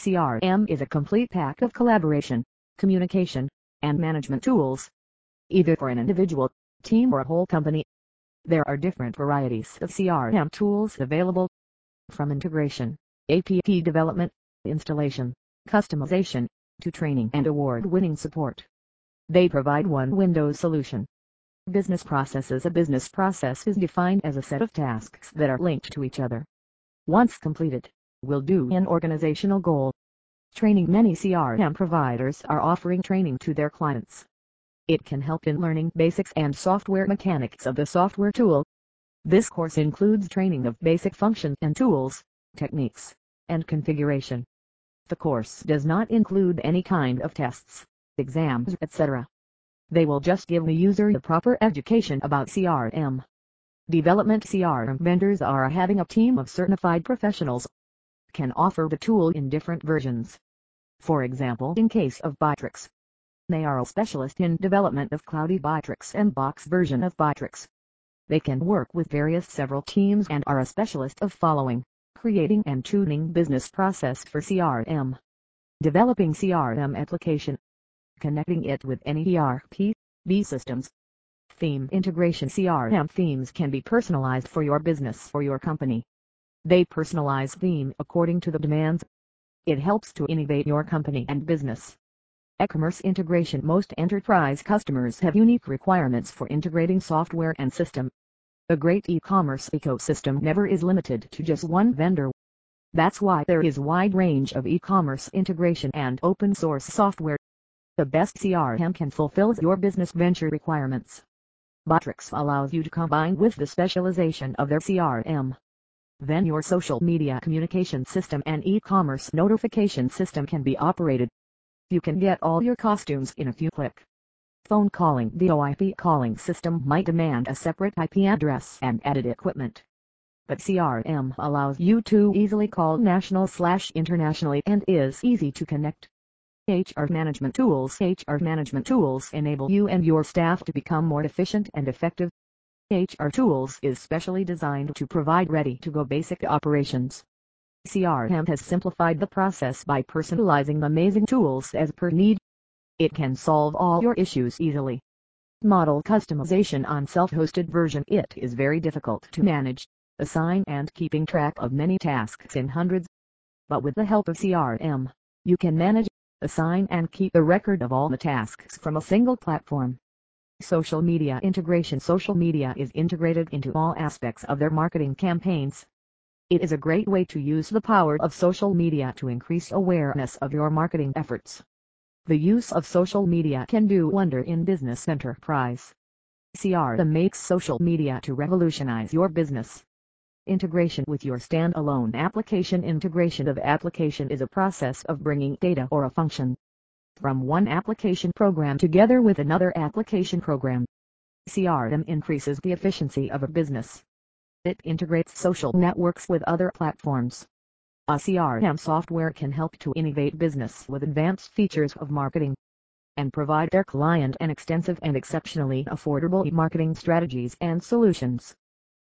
CRM is a complete pack of collaboration, communication, and management tools. Either for an individual, team or a whole company. There are different varieties of CRM tools available. From integration, APP development, installation, customization, to training and award-winning support. They provide one Windows solution. Business processes A business process is defined as a set of tasks that are linked to each other. Once completed, will do an organizational goal. Training Many CRM providers are offering training to their clients. It can help in learning basics and software mechanics of the software tool. This course includes training of basic functions and tools, techniques, and configuration. The course does not include any kind of tests, exams, etc. They will just give the user the proper education about CRM. Development CRM vendors are having a team of certified professionals. Can offer the tool in different versions. For example in case of Bitrix. They are a specialist in development of Cloudy Bitrix and box version of Bitrix. They can work with various several teams and are a specialist of following, creating and tuning business process for CRM. Developing CRM application, connecting it with any ERP, B systems. Theme integration CRM themes can be personalized for your business or your company. They personalize theme according to the demands. It helps to innovate your company and business. E-commerce integration Most enterprise customers have unique requirements for integrating software and system. A great e-commerce ecosystem never is limited to just one vendor. That's why there is wide range of e-commerce integration and open source software. The best CRM can fulfill your business venture requirements. Bitrix allows you to combine with the specialization of their CRM. Then your social media communication system and e-commerce notification system can be operated. You can get all your costumes in a few click. Phone calling The VoIP calling system might demand a separate IP address and added equipment. But CRM allows you to easily call national slash internationally and is easy to connect. HR Management Tools HR Management Tools enable you and your staff to become more efficient and effective. HR Tools is specially designed to provide ready-to-go basic operations. CRM has simplified the process by personalizing amazing tools as per need. It can solve all your issues easily. Model customization on self-hosted version It is very difficult to manage, assign and keeping track of many tasks in hundreds. But with the help of CRM, you can manage assign and keep a record of all the tasks from a single platform. Social media integration Social media is integrated into all aspects of their marketing campaigns. It is a great way to use the power of social media to increase awareness of your marketing efforts. The use of social media can do wonder in business enterprise. CRM makes social media to revolutionize your business. Integration with your standalone application Integration of application is a process of bringing data or a function from one application program together with another application program. CRM increases the efficiency of a business. It integrates social networks with other platforms. A CRM software can help to innovate business with advanced features of marketing and provide their client an extensive and exceptionally affordable marketing strategies and solutions.